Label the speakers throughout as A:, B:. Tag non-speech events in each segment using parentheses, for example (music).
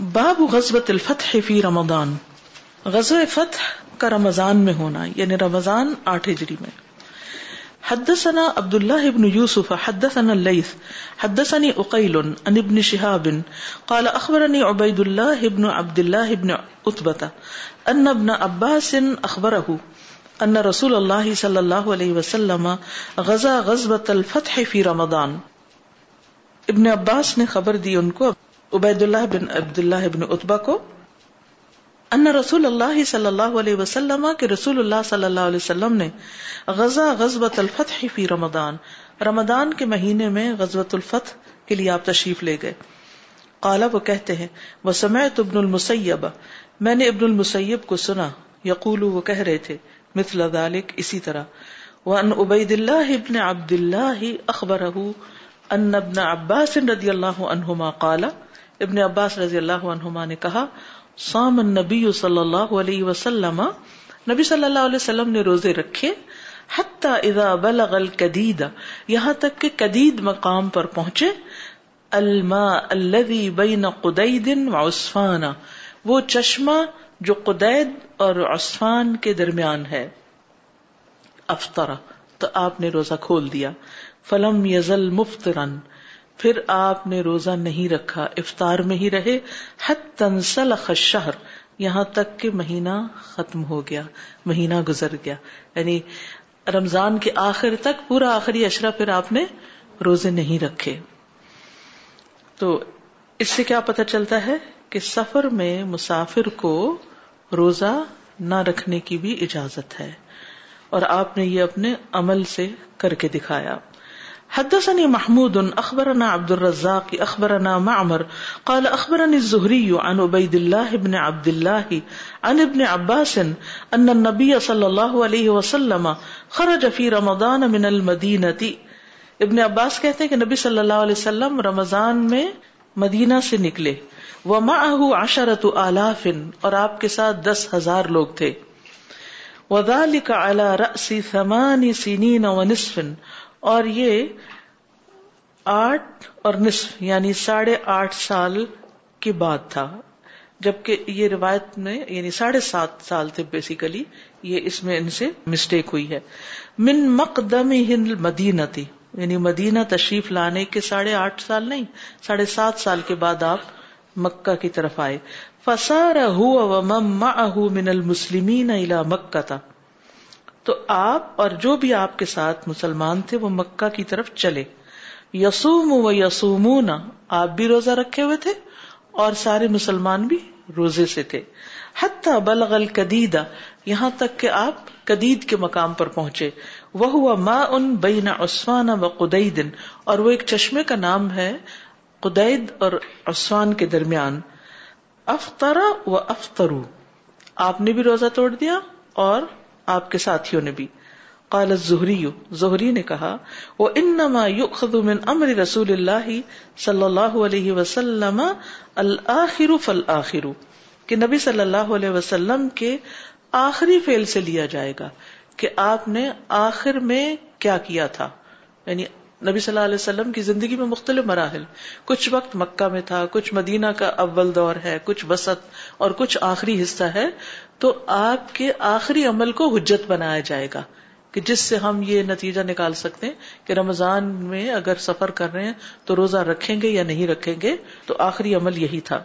A: باب غزبت الفتح غزب تلفت غز کا رمضان میں ہونا یعنی رمضان آٹھ ہجری میں حدثنا حدثنا عبد عبد الله الله الله بن بن بن يوسف الليث حدثني عقيل عن ابن شهاب قال اخبرني عبيد ان ابن عباس اخبره ان رسول الله صلى الله عليه وسلم غزا الفتح في رمضان ابن عباس نے خبر دی ان کو عبید اللہ بن عبد اللہ بن اتبا کو ان رسول اللہ صلی اللہ علیہ وسلم کے رسول اللہ صلی اللہ علیہ وسلم نے غزہ غزبت الفتح فی رمضان رمضان کے مہینے میں غزبت الفتح کے لیے آپ تشریف لے گئے کالا وہ کہتے ہیں وہ سمیت ابن المسیب میں نے ابن المسیب کو سنا یقول وہ کہہ رہے تھے مثل ذالک اسی طرح وان عبید اللہ ابن عبد اللہ اخبر ان ابن عباس رضی اللہ عنہما قال ابن عباس رضی اللہ عنہما نے کہا سام نبی صلی اللہ علیہ وسلم نبی صلی اللہ علیہ وسلم نے روزے رکھے حتی اذا بلغ القدید یہاں تک کہ قدید مقام پر پہنچے الماء الذي بین قدید وعصفان وہ چشمہ جو قدید اور عصفان کے درمیان ہے افطرہ تو آپ نے روزہ کھول دیا فلم یزل مفترن پھر آپ نے روزہ نہیں رکھا افطار میں ہی رہے تنسل خشہر یہاں تک کہ مہینہ ختم ہو گیا مہینہ گزر گیا یعنی رمضان کے آخر تک پورا آخری اشرا پھر آپ نے روزے نہیں رکھے تو اس سے کیا پتہ چلتا ہے کہ سفر میں مسافر کو روزہ نہ رکھنے کی بھی اجازت ہے اور آپ نے یہ اپنے عمل سے کر کے دکھایا حدثني محمود اخبرنا عبد الرزاق اخبرنا معمر قال اخبرني الزهري عن عبيد الله بن عبد الله عن ابن عباس ان النبي صلى الله عليه وسلم خرج في رمضان من المدينه ابن عباس کہتے ہیں کہ نبی صلی اللہ علیہ وسلم رمضان میں مدینہ سے نکلے ومعه عشرة آلاف اور آپ کے ساتھ دس ہزار لوگ تھے وذلك على رأس ثمان سنين ونصف اور یہ آٹھ اور نصف یعنی ساڑھے آٹھ سال کے بعد تھا جبکہ یہ روایت میں یعنی ساڑھے سات سال تھے بیسیکلی یہ اس میں ان سے مسٹیک ہوئی ہے من مقدم ہند مدینہ تھی یعنی مدینہ تشریف لانے کے ساڑھے آٹھ سال نہیں ساڑھے سات سال کے بعد آپ مکہ کی طرف آئے فسا رحو او من المسلمین الى مکہ تھا تو آپ اور جو بھی آپ کے ساتھ مسلمان تھے وہ مکہ کی طرف چلے یسوم و آپ بھی روزہ رکھے ہوئے تھے اور سارے مسلمان بھی روزے سے تھے بلغل مقام پر پہنچے وہ ہوا ما ان بین عثمان و قدید اور وہ ایک چشمے کا نام ہے قدید اور عثمان کے درمیان افطرا و افطرو آپ نے بھی روزہ توڑ دیا اور آپ کے ساتھیوں نے بھی الزہری زہری نے کہا وہ انما امر رسول اللہ صلی اللہ علیہ وسلم کہ نبی صلی اللہ علیہ وسلم کے آخری فیل سے لیا جائے گا کہ آپ نے آخر میں کیا کیا تھا یعنی نبی صلی اللہ علیہ وسلم کی زندگی میں مختلف مراحل کچھ وقت مکہ میں تھا کچھ مدینہ کا اول دور ہے کچھ وسط اور کچھ آخری حصہ ہے تو آپ کے آخری عمل کو حجت بنایا جائے گا کہ جس سے ہم یہ نتیجہ نکال سکتے ہیں کہ رمضان میں اگر سفر کر رہے ہیں تو روزہ رکھیں گے یا نہیں رکھیں گے تو آخری عمل یہی تھا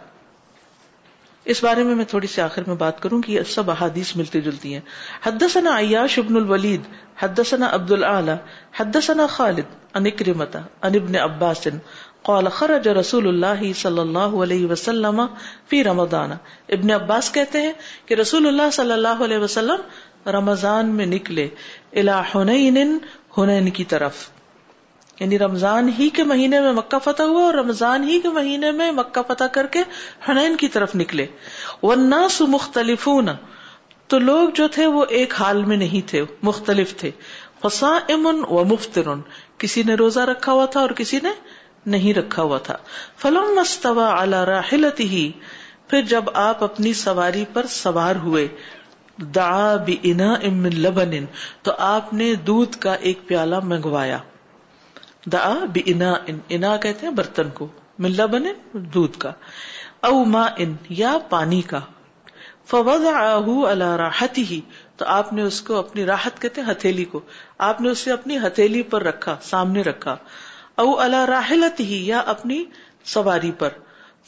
A: اس بارے میں میں تھوڑی سی آخر میں بات کروں کہ سب احادیث ملتی جلتی ہیں حدثنا عیاش ابن الولید حدثنا عبد العلی حدثنا خالد انکر ان ابن عباس خرج رسول اللہ صلی اللہ علیہ وسلم فی رمضان ابن عباس کہتے ہیں کہ رسول اللہ صلی اللہ علیہ وسلم رمضان میں نکلے حنین ہنین کی طرف یعنی رمضان ہی کے مہینے میں مکہ فتح ہوا اور رمضان ہی کے مہینے میں مکہ فتح کر کے حنین کی طرف نکلے والناس مختلفون مختلف تو لوگ جو تھے وہ ایک حال میں نہیں تھے مختلف تھے فصائم و مفترن کسی نے روزہ رکھا ہوا تھا اور کسی نے نہیں رکھا ہوا تھا فلم مستوا ہی پھر جب آپ اپنی سواری پر سوار ہوئے دا بنا لبن تو آپ نے دودھ کا ایک پیالہ منگوایا دا بنا ان کہتے ہیں برتن کو لبن دودھ کا او ما ان یا پانی کا فو اللہ راحت ہی تو آپ نے اس کو اپنی راحت کہتے ہتھیلی کو آپ نے اسے اپنی ہتھیلی پر رکھا سامنے رکھا او اللہ راہلت ہی یا اپنی سواری پر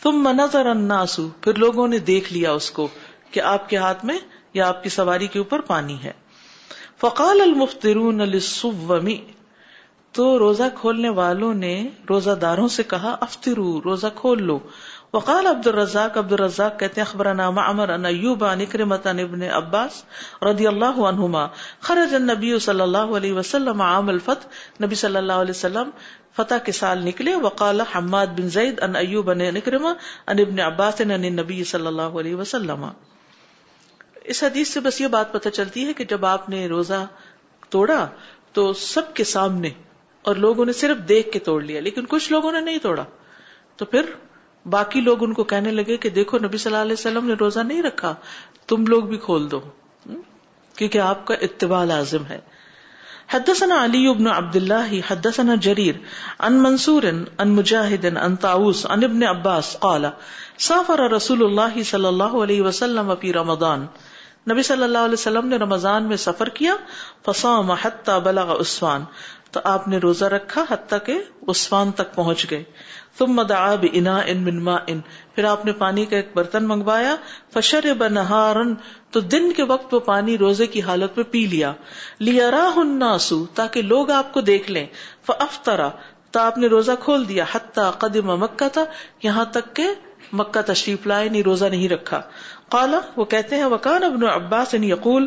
A: تم منظر اناسو پھر لوگوں نے دیکھ لیا اس کو کہ آپ کے ہاتھ میں یا آپ کی سواری کے اوپر پانی ہے فقال المفترون سمی تو روزہ کھولنے والوں نے روزہ داروں سے کہا افطرو روزہ کھول لو وقال عبد الرزاق عبد الرزاق کہتے ہیں اخبرنا معمر ان ایوب عن اکرمۃ ابن عباس رضی اللہ عنہما خرج النبی صلی اللہ علیہ وسلم عام الفتح نبی صلی اللہ علیہ وسلم فتح کے سال نکلے وقال حماد بن زید ان ایوب نے اکرمہ ان ابن عباس نے ان نبی صلی اللہ علیہ وسلم اس حدیث سے بس یہ بات پتہ چلتی ہے کہ جب آپ نے روزہ توڑا تو سب کے سامنے اور لوگوں نے صرف دیکھ کے توڑ لیا لیکن کچھ لوگوں نے نہیں توڑا تو پھر باقی لوگ ان کو کہنے لگے کہ دیکھو نبی صلی اللہ علیہ وسلم نے روزہ نہیں رکھا تم لوگ بھی کھول دو کیونکہ آپ کا اتباع لازم ہے حدثنا علی عبد اللہ حدثنا جریر ان ان ان منصور مجاہد تاؤس ان ابن عباس قال سافر رسول اللہ صلی اللہ علیہ وسلم فی رمضان نبی صلی اللہ علیہ وسلم نے رمضان میں سفر کیا فصام حتی بلغ عثمان تو آپ نے روزہ رکھا حتیٰ کہ عثمان تک پہنچ گئے تم بنا ان منما ان پھر آپ نے پانی کا ایک برتن منگوایا فشر بنہار تو دن کے وقت وہ پانی روزے کی حالت میں پی لیا لیا راہ ناسو تاکہ لوگ آپ کو دیکھ لیں افطرا تو آپ نے روزہ کھول دیا حتہ قدم مکہ تھا یہاں تک کہ مکہ تشریف لائے نہیں روزہ نہیں رکھا کالا وہ کہتے ہیں وکان ابن عباس ان یقول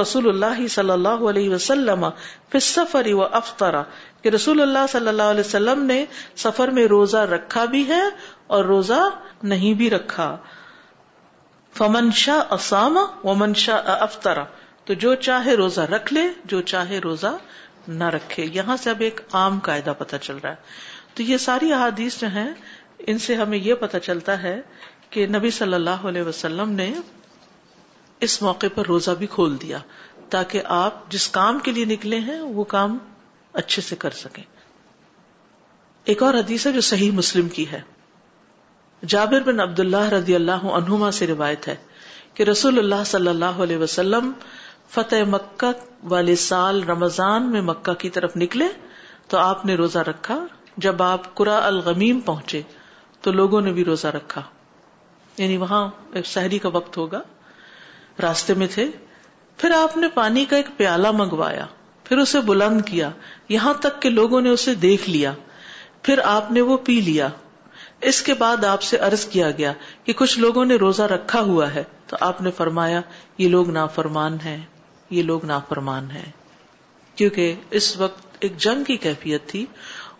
A: رسول اللہ صلی اللہ علیہ وسلم و افطرا کہ رسول اللہ صلی اللہ علیہ وسلم نے سفر میں روزہ رکھا بھی ہے اور روزہ نہیں بھی رکھا فمن شاہ اسام و من شاہ افطارا تو جو چاہے روزہ رکھ لے جو چاہے روزہ نہ رکھے یہاں سے اب ایک عام قاعدہ پتہ چل رہا ہے تو یہ ساری احادیث جو ہیں ان سے ہمیں یہ پتہ چلتا ہے کہ نبی صلی اللہ علیہ وسلم نے اس موقع پر روزہ بھی کھول دیا تاکہ آپ جس کام کے لیے نکلے ہیں وہ کام اچھے سے کر سکیں ایک اور حدیث ہے جو صحیح مسلم کی ہے جابر بن عبداللہ رضی اللہ عنہما سے روایت ہے کہ رسول اللہ صلی اللہ علیہ وسلم فتح مکہ والے سال رمضان میں مکہ کی طرف نکلے تو آپ نے روزہ رکھا جب آپ قرا الغمیم پہنچے تو لوگوں نے بھی روزہ رکھا یعنی وہاں شہری کا وقت ہوگا راستے میں تھے پھر آپ نے پانی کا ایک پیالہ منگوایا پھر اسے بلند کیا یہاں تک کہ لوگوں نے اسے دیکھ لیا پھر آپ نے وہ پی لیا اس کے بعد آپ سے عرض کیا گیا کہ کچھ لوگوں نے روزہ رکھا ہوا ہے تو آپ نے فرمایا یہ لوگ نافرمان ہیں یہ لوگ نافرمان ہیں کیونکہ اس وقت ایک جنگ کی کیفیت تھی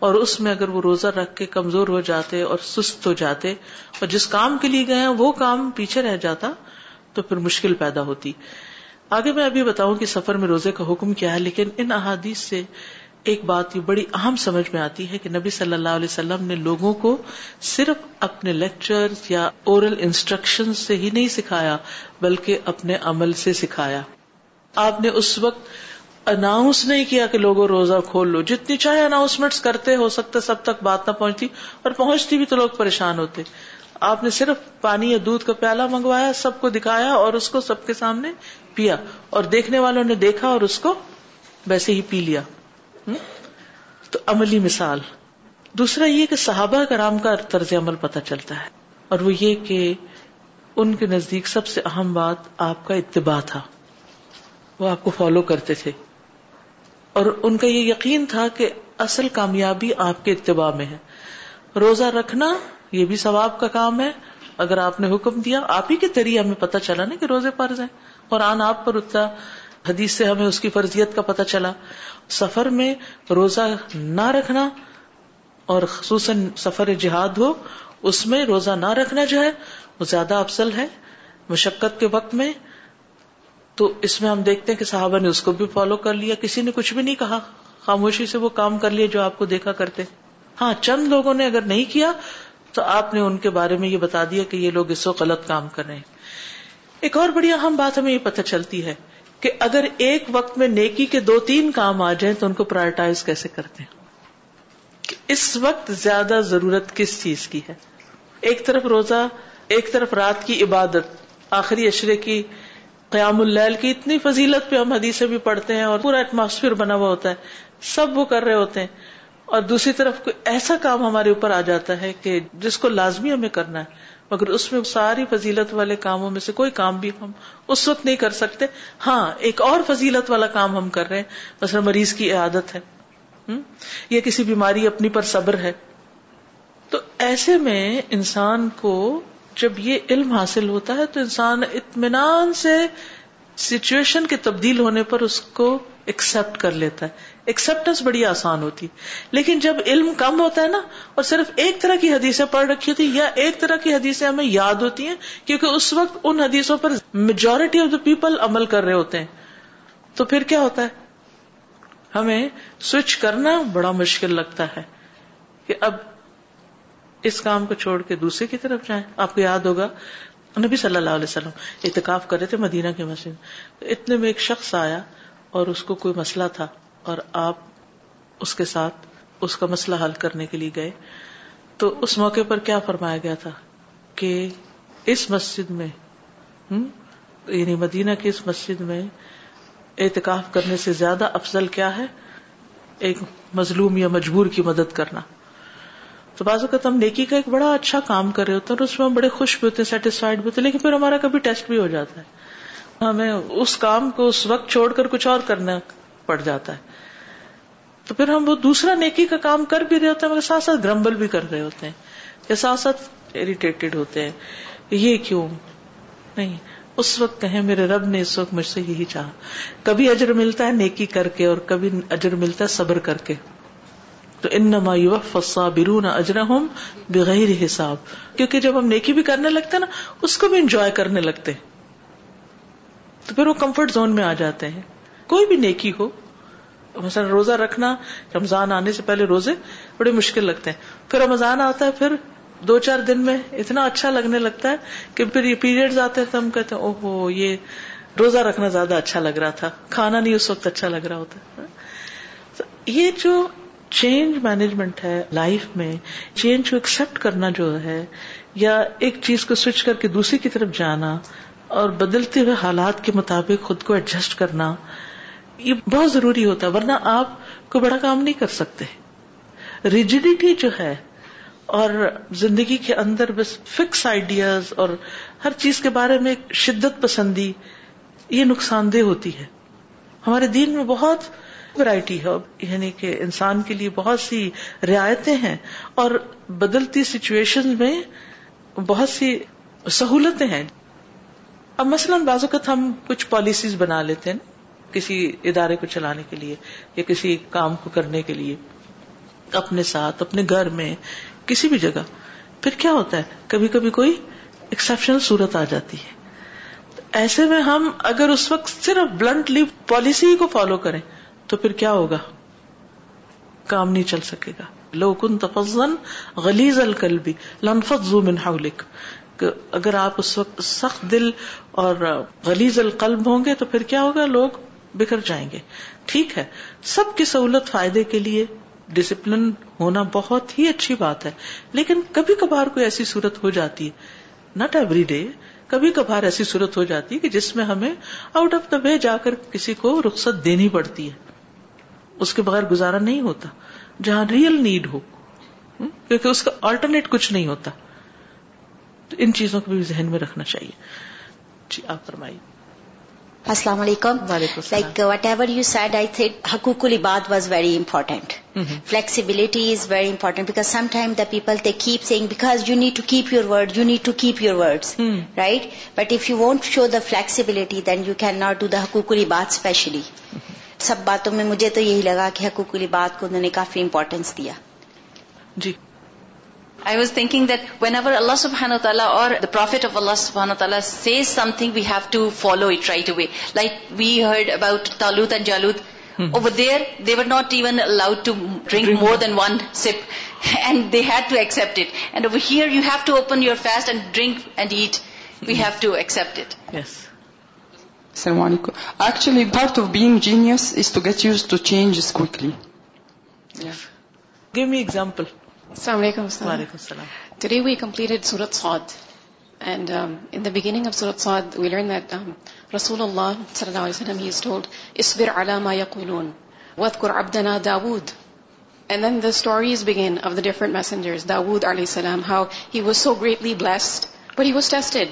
A: اور اس میں اگر وہ روزہ رکھ کے کمزور ہو جاتے اور سست ہو جاتے اور جس کام کے لیے گئے وہ کام پیچھے رہ جاتا تو پھر مشکل پیدا ہوتی آگے میں ابھی بتاؤں کہ سفر میں روزے کا حکم کیا ہے لیکن ان احادیث سے ایک بات یہ بڑی اہم سمجھ میں آتی ہے کہ نبی صلی اللہ علیہ وسلم نے لوگوں کو صرف اپنے لیکچر یا اورل انسٹرکشن سے ہی نہیں سکھایا بلکہ اپنے عمل سے سکھایا آپ نے اس وقت اناؤنس نہیں کیا کہ لوگوں روزہ کھول لو جتنی چاہے اناؤنسمنٹ کرتے ہو سکتے سب تک بات نہ پہنچتی اور پہنچتی بھی تو لوگ پریشان ہوتے آپ نے صرف پانی یا دودھ کا پیالہ منگوایا سب کو دکھایا اور اس کو سب کے سامنے پیا اور دیکھنے والوں نے دیکھا اور اس کو ویسے ہی پی لیا تو عملی مثال دوسرا یہ کہ صحابہ کرام کا طرز عمل پتہ چلتا ہے اور وہ یہ کہ ان کے نزدیک سب سے اہم بات آپ کا اتباع تھا وہ آپ کو فالو کرتے تھے اور ان کا یہ یقین تھا کہ اصل کامیابی آپ کے اتباع میں ہے روزہ رکھنا یہ بھی ثواب کا کام ہے اگر آپ نے حکم دیا آپ ہی کے ذریعے ہمیں پتہ چلا نا کہ روزے فرض اور آن آپ پر اتنا حدیث سے ہمیں اس کی فرضیت کا پتہ چلا سفر میں روزہ نہ رکھنا اور خصوصاً سفر جہاد ہو اس میں روزہ نہ رکھنا جو ہے وہ زیادہ افسل ہے مشقت کے وقت میں تو اس میں ہم دیکھتے ہیں کہ صحابہ نے اس کو بھی فالو کر لیا کسی نے کچھ بھی نہیں کہا خاموشی سے وہ کام کر لیا جو آپ کو دیکھا کرتے ہاں چند لوگوں نے اگر نہیں کیا تو آپ نے ان کے بارے میں یہ بتا دیا کہ یہ یہ لوگ اس غلط کام کر رہے ہیں ایک اور بڑی اہم بات ہمیں پتہ چلتی ہے کہ اگر ایک وقت میں نیکی کے دو تین کام آ جائیں تو ان کو پرائرٹائز کیسے کرتے ہیں کہ اس وقت زیادہ ضرورت کس چیز کی ہے ایک طرف روزہ ایک طرف رات کی عبادت آخری اشرے کی قیام اللیل کی اتنی فضیلت پہ ہم حدیثیں بھی پڑھتے ہیں اور پورا ایٹماسفیئر بنا ہوا ہوتا ہے سب وہ کر رہے ہوتے ہیں اور دوسری طرف کوئی ایسا کام ہمارے اوپر آ جاتا ہے کہ جس کو لازمی ہمیں کرنا ہے مگر اس میں ساری فضیلت والے کاموں میں سے کوئی کام بھی ہم اس وقت نہیں کر سکتے ہاں ایک اور فضیلت والا کام ہم کر رہے ہیں مثلا مریض کی عادت ہے یا کسی بیماری اپنی پر صبر ہے تو ایسے میں انسان کو جب یہ علم حاصل ہوتا ہے تو انسان اطمینان سے سچویشن کے تبدیل ہونے پر اس کو ایکسپٹ کر لیتا ہے ایکسپٹینس بڑی آسان ہوتی لیکن جب علم کم ہوتا ہے نا اور صرف ایک طرح کی حدیثیں پڑھ رکھی ہوتی یا ایک طرح کی حدیثیں ہمیں یاد ہوتی ہیں کیونکہ اس وقت ان حدیثوں پر میجورٹی آف دا پیپل عمل کر رہے ہوتے ہیں تو پھر کیا ہوتا ہے ہمیں سوئچ کرنا بڑا مشکل لگتا ہے کہ اب اس کام کو چھوڑ کے دوسرے کی طرف جائیں آپ کو یاد ہوگا نبی صلی اللہ علیہ وسلم اعتقاف کرے تھے مدینہ کے مسجد اتنے میں ایک شخص آیا اور اس کو کوئی مسئلہ تھا اور آپ اس کے ساتھ اس کا مسئلہ حل کرنے کے لیے گئے تو اس موقع پر کیا فرمایا گیا تھا کہ اس مسجد میں یعنی مدینہ کی اس مسجد میں اعتکاف کرنے سے زیادہ افضل کیا ہے ایک مظلوم یا مجبور کی مدد کرنا تو بعض اوقات ہم نیکی کا ایک بڑا اچھا کام کر رہے ہوتے ہیں اور اس میں ہم بڑے خوش بھی ہوتے ہیں سیٹسفائڈ بھی ہوتے ہیں لیکن پھر ہمارا کبھی ٹیسٹ بھی ہو جاتا ہے ہمیں اس کام کو اس وقت چھوڑ کر کچھ اور کرنا پڑ جاتا ہے تو پھر ہم وہ دوسرا نیکی کا کام کر بھی رہے ہوتے ہیں مگر ساتھ ساتھ گرمبل بھی کر رہے ہوتے ہیں یا ساتھ ساتھ اریٹیٹڈ ہوتے ہیں یہ کیوں نہیں اس وقت کہیں میرے رب نے اس وقت مجھ سے یہی چاہا کبھی اجر ملتا ہے نیکی کر کے اور کبھی اجر ملتا ہے صبر کر کے تو ان نما یو فسا حساب کیونکہ جب ہم نیکی بھی کرنے لگتے ہیں نا اس کو بھی انجوائے کرنے لگتے تو پھر وہ کمفرٹ زون میں آ جاتے ہیں کوئی بھی نیکی ہو مثلا روزہ رکھنا رمضان آنے سے پہلے روزے بڑے مشکل لگتے ہیں پھر رمضان آتا ہے پھر دو چار دن میں اتنا اچھا لگنے لگتا ہے کہ پھر یہ پیریڈ آتے ہیں تو ہم کہتے ہیں ہو یہ روزہ رکھنا زیادہ اچھا لگ رہا تھا کھانا نہیں اس وقت اچھا لگ رہا ہوتا یہ جو چینج مینجمنٹ ہے لائف میں چینج کو ایکسپٹ کرنا جو ہے یا ایک چیز کو سوئچ کر کے دوسری کی طرف جانا اور بدلتے ہوئے حالات کے مطابق خود کو ایڈجسٹ کرنا یہ بہت ضروری ہوتا ہے ورنہ آپ کو بڑا کام نہیں کر سکتے ریجڈیٹی جو ہے اور زندگی کے اندر بس فکس آئیڈیاز اور ہر چیز کے بارے میں شدت پسندی یہ نقصان دہ ہوتی ہے ہمارے دین میں بہت ورائٹی ہے یعنی کہ انسان کے لیے بہت سی رعایتیں ہیں اور بدلتی سچویشن میں بہت سی سہولتیں ہیں اب مثلاً بعض اوقات ہم کچھ پالیسیز بنا لیتے ہیں کسی ادارے کو چلانے کے لیے یا کسی کام کو کرنے کے لیے اپنے ساتھ اپنے گھر میں کسی بھی جگہ پھر کیا ہوتا ہے کبھی کبھی کوئی ایکسپشنل صورت آ جاتی ہے ایسے میں ہم اگر اس وقت صرف بلنٹلی پالیسی کو فالو کریں تو پھر کیا ہوگا کام نہیں چل سکے گا لوکن تفزن غلیز القلبی لنفت زو منہا اگر آپ اس وقت سخت دل اور غلیز القلب ہوں گے تو پھر کیا ہوگا لوگ بکھر جائیں گے ٹھیک ہے سب کی سہولت فائدے کے لیے ڈسپلن ہونا بہت ہی اچھی بات ہے لیکن کبھی کبھار کوئی ایسی صورت ہو جاتی ہے ناٹ ایوری ڈے کبھی کبھار ایسی صورت ہو جاتی ہے کہ جس میں ہمیں آؤٹ آف دا وے جا کر کسی کو رخصت دینی پڑتی ہے اس کے بغیر گزارا نہیں ہوتا جہاں ریئل نیڈ ہو کیونکہ اس کا آلٹرنیٹ کچھ نہیں ہوتا تو ان چیزوں کو بھی ذہن میں رکھنا چاہیے جی آپ فرمائیے
B: السلام علیکم like whatever you said I think حقوق الباد was very important flexibility is very important because some time the people they keep saying because you need to keep your word you need to keep your word right but if you want show the flexibility then you can not do the حقوق الباد especially سب باتوں میں مجھے تو یہی لگا کہ حقوق کی بات کو کافی امپورٹینس دیا
A: جی
C: I was thinking that whenever اللہ سبحان و تعالیٰ اور دا پروفیٹ آف اللہ سبحن و تعالی says something we have to follow it right to way like we heard about Talut and جالوت over there they were not even allowed to drink more than one sip and they had to accept it and over here you have to open your fast and drink and eat we have
A: to
D: accept it Actually, part of being genius is to get used to changes quickly.
A: Yeah. Give me example. Assalamu alaikum.
E: Today we completed Surah Sa'ad. And um, in the beginning of Surah Sa'ad, we learned that um, Rasulullah sallallahu alayhi wa sallam, he is told, اسبر على ما يقولون واذكر عبدنا داود And then the stories begin of the different messengers, Dawood alayhi salam, how he was so greatly blessed, but he was tested.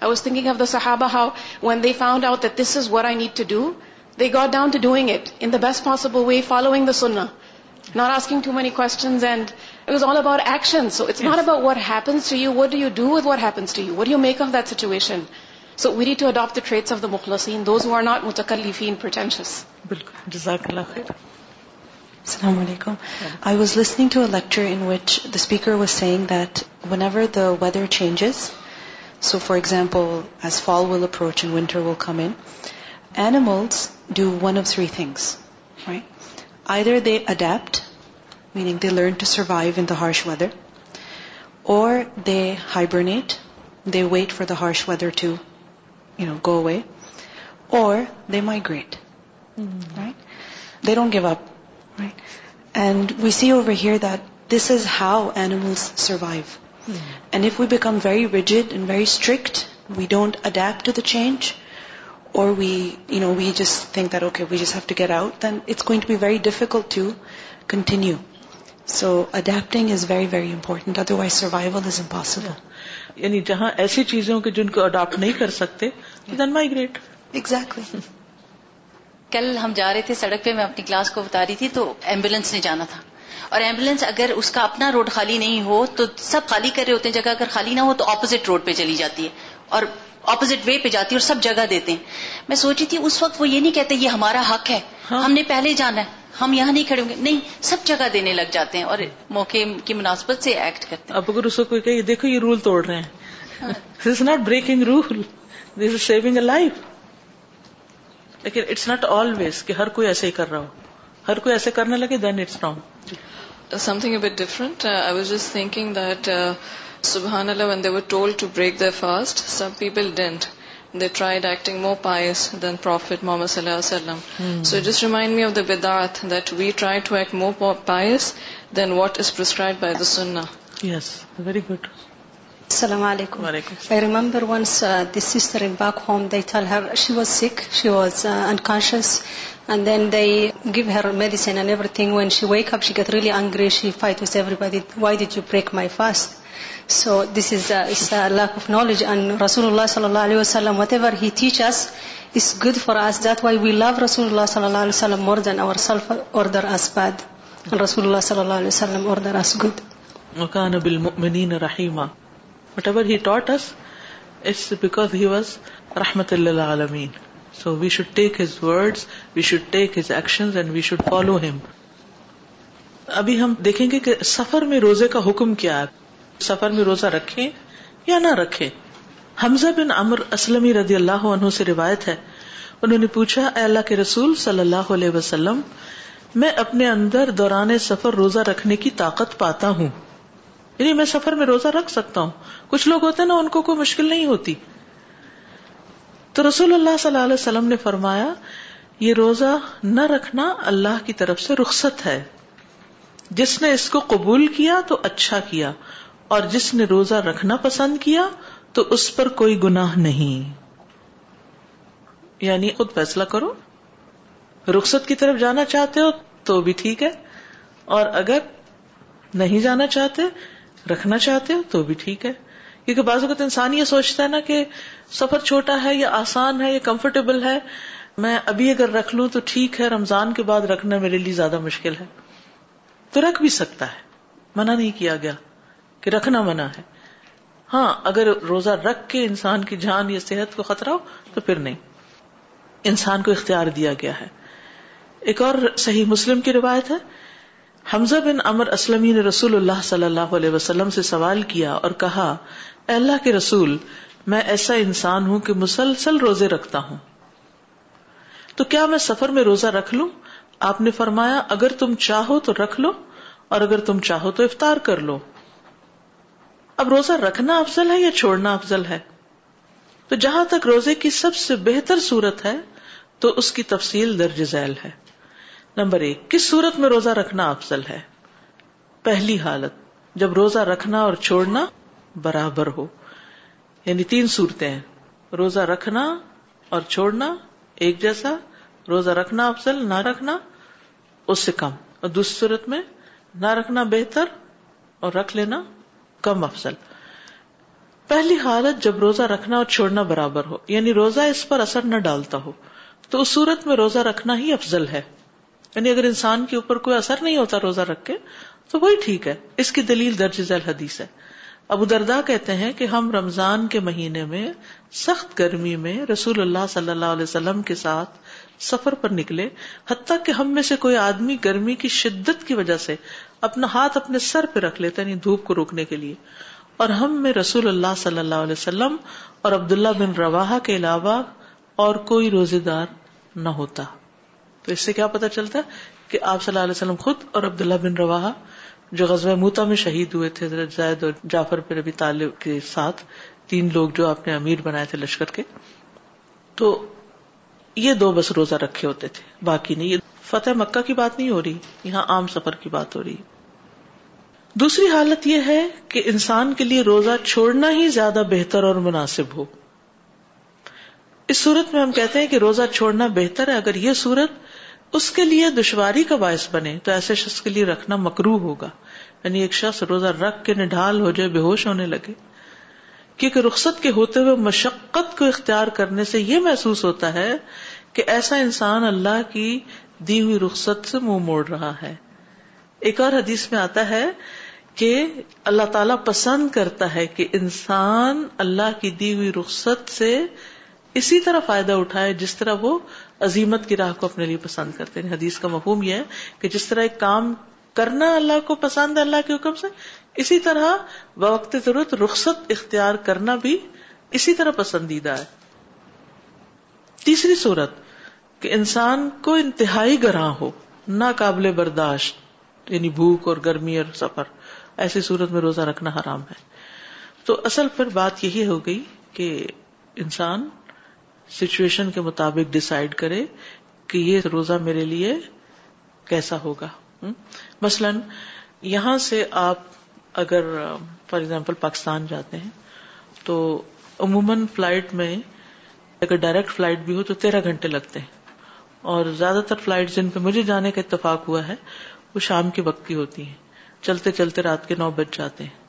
E: I was thinking of the صحابا how when they found out this is what I need to do they got down to doing it in best possible way following the سننا not asking to all about action so we read to treats of دخلا السلام علیکم I was listening to the speaker was saying that whenever weather changes So
F: for example, as fall will approach and winter will come in, animals do one of three things, right? Either they adapt, meaning they learn to survive in the harsh weather, or they hibernate, they wait for the harsh weather to, go away, or they migrate, mm-hmm. right? They don't give up, right? And we see over here that this is how animals survive. And if we become very rigid and very strict we don't adapt to the change or we you know we just think that okay we just have to get out then it's going to be very difficult to continue so adapting is very very important otherwise survival is impossible
A: یعنی جہاں ایسی چیزوں کے جن کو adapt نہیں کر سکتے دین مائگریٹ
F: ایگزیکٹلی
C: کل ہم جا رہے تھے سڑک پہ میں اپنی کلاس کو بتا رہی تھی تو ایمبولینس نے جانا تھا اور ایمبولینس اگر اس کا اپنا روڈ خالی نہیں ہو تو سب خالی کر رہے ہوتے ہیں جگہ اگر خالی نہ ہو تو اپوزٹ روڈ پہ چلی جاتی ہے اور اپوزٹ وے پہ جاتی ہے اور سب جگہ دیتے ہیں میں سوچی تھی اس وقت وہ یہ نہیں کہتے یہ ہمارا حق ہے ہاں۔ ہم نے پہلے جانا ہے ہم یہاں نہیں کھڑے ہوں گے نہیں سب جگہ دینے لگ جاتے ہیں اور موقع کی مناسبت سے ایکٹ کرتے ہیں
A: اب اگر اس کو کوئی کہے دیکھو یہ رول توڑ رہے ہیں this this is is not breaking rule saving a life لیکن اٹس ناٹ آلویز کہ ہر کوئی ایسے ہی کر رہا ہو ہر کوئی ایسے کرنے لگے then it's wrong
G: something a bit different I was just thinking that سبحان اللہ when they were told to break the fast some people didn't they tried acting more pious than prophet محمد صلی اللہ علیہ وسلم so just remind me of the بدارتھ that we try to act more pious than what is prescribe by the
A: سنا very good
H: lock knowledge رسول اللہ علیہ وسلم whatever he good for آزاد وائی وی لو رسول اللہ علیہ وسلم مور دین اوور سلف اردر آزباد رسول
A: اللہ وسلم order whatever he he taught us because was رحمت اللہ so we should take his word we should take his action and we should follow ہم ابھی ہم دیکھیں گے کہ سفر میں روزے کا حکم کیا ہے سفر میں روزہ رکھے یا نہ رکھے حمزہ بن امر اسلم رضی اللہ عنہ سے روایت ہے انہوں نے پوچھا اے اللہ کے رسول صلی اللہ علیہ وسلم میں اپنے اندر دوران سفر روزہ رکھنے کی طاقت پاتا ہوں یعنی میں سفر میں روزہ رکھ سکتا ہوں کچھ لوگ ہوتے ہیں نا ان کو کوئی مشکل نہیں ہوتی تو رسول اللہ صلی اللہ علیہ وسلم نے فرمایا یہ روزہ نہ رکھنا اللہ کی طرف سے رخصت ہے جس نے اس کو قبول کیا تو اچھا کیا اور جس نے روزہ رکھنا پسند کیا تو اس پر کوئی گناہ نہیں یعنی خود فیصلہ کرو رخصت کی طرف جانا چاہتے ہو تو بھی ٹھیک ہے اور اگر نہیں جانا چاہتے رکھنا چاہتے ہو تو بھی ٹھیک ہے کیونکہ بعض اوقات انسان یہ سوچتا ہے نا کہ سفر چھوٹا ہے یا آسان ہے یا کمفرٹیبل ہے میں ابھی اگر رکھ لوں تو ٹھیک ہے رمضان کے بعد رکھنا میرے لیے زیادہ مشکل ہے تو رکھ بھی سکتا ہے منع نہیں کیا گیا کہ رکھنا منع ہے ہاں اگر روزہ رکھ کے انسان کی جان یا صحت کو خطرہ ہو تو پھر نہیں انسان کو اختیار دیا گیا ہے ایک اور صحیح مسلم کی روایت ہے حمزہ بن امر اسلم نے رسول اللہ صلی اللہ علیہ وسلم سے سوال کیا اور کہا اللہ کے رسول میں ایسا انسان ہوں کہ مسلسل روزے رکھتا ہوں تو کیا میں سفر میں روزہ رکھ لوں آپ نے فرمایا اگر تم چاہو تو رکھ لو اور اگر تم چاہو تو افطار کر لو اب روزہ رکھنا افضل ہے یا چھوڑنا افضل ہے تو جہاں تک روزے کی سب سے بہتر صورت ہے تو اس کی تفصیل درج ذیل ہے نمبر ایک کس صورت میں روزہ رکھنا افضل ہے پہلی حالت جب روزہ رکھنا اور چھوڑنا برابر ہو یعنی تین صورتیں روزہ رکھنا اور چھوڑنا ایک جیسا روزہ رکھنا افضل نہ رکھنا اس سے کم اور دوسری صورت میں نہ رکھنا بہتر اور رکھ لینا کم افضل پہلی حالت جب روزہ رکھنا اور چھوڑنا برابر ہو یعنی روزہ اس پر اثر نہ ڈالتا ہو تو اس صورت میں روزہ رکھنا ہی افضل ہے یعنی اگر انسان کے اوپر کوئی اثر نہیں ہوتا روزہ رکھ کے تو وہی ٹھیک ہے اس کی دلیل درج ذیل حدیث ہے ابو دردا کہتے ہیں کہ ہم رمضان کے مہینے میں سخت گرمی میں رسول اللہ صلی اللہ علیہ وسلم کے ساتھ سفر پر نکلے حتیٰ کہ ہم میں سے کوئی آدمی گرمی کی شدت کی وجہ سے اپنا ہاتھ اپنے سر پہ رکھ لیتا یعنی دھوپ کو روکنے کے لیے اور ہم میں رسول اللہ صلی اللہ علیہ وسلم اور عبداللہ بن روا کے علاوہ اور کوئی روزے دار نہ ہوتا تو اس سے کیا پتا چلتا ہے کہ آپ صلی اللہ علیہ وسلم خود اور عبداللہ بن روا جو غزب موتا میں شہید ہوئے تھے زید اور جعفر پر ابھی طالب کے ساتھ تین لوگ جو آپ نے امیر بنائے تھے لشکر کے تو یہ دو بس روزہ رکھے ہوتے تھے باقی نہیں یہ فتح مکہ کی بات نہیں ہو رہی یہاں عام سفر کی بات ہو رہی دوسری حالت یہ ہے کہ انسان کے لیے روزہ چھوڑنا ہی زیادہ بہتر اور مناسب ہو اس صورت میں ہم کہتے ہیں کہ روزہ چھوڑنا بہتر ہے اگر یہ صورت اس کے لیے دشواری کا باعث بنے تو ایسے شخص کے لیے رکھنا مکرو ہوگا یعنی ایک شخص روزہ رکھ کے نڈھال ہو جائے بے ہوش ہونے لگے کیونکہ رخصت کے ہوتے ہوئے مشقت کو اختیار کرنے سے یہ محسوس ہوتا ہے کہ ایسا انسان اللہ کی دی ہوئی رخصت سے منہ موڑ رہا ہے ایک اور حدیث میں آتا ہے کہ اللہ تعالی پسند کرتا ہے کہ انسان اللہ کی دی ہوئی رخصت سے اسی طرح فائدہ اٹھائے جس طرح وہ عظیمت کی راہ کو اپنے لیے پسند کرتے ہیں حدیث کا مفہوم یہ ہے کہ جس طرح ایک کام کرنا اللہ کو پسند ہے اللہ کے حکم سے اسی طرح ضرورت رخصت اختیار کرنا بھی اسی طرح پسندیدہ ہے تیسری صورت کہ انسان کو انتہائی گراہ ہو نا قابل برداشت یعنی بھوک اور گرمی اور سفر ایسی صورت میں روزہ رکھنا حرام ہے تو اصل پھر بات یہی ہو گئی کہ انسان سچویشن کے مطابق ڈسائڈ کرے کہ یہ روزہ میرے لیے کیسا ہوگا مثلاً یہاں سے آپ اگر فار ایگزامپل پاکستان جاتے ہیں تو عموماً فلائٹ میں اگر ڈائریکٹ فلائٹ بھی ہو تو تیرہ گھنٹے لگتے ہیں اور زیادہ تر فلائٹ جن پہ مجھے جانے کا اتفاق ہوا ہے وہ شام کے وقت کی ہوتی ہیں چلتے چلتے رات کے نو بج جاتے ہیں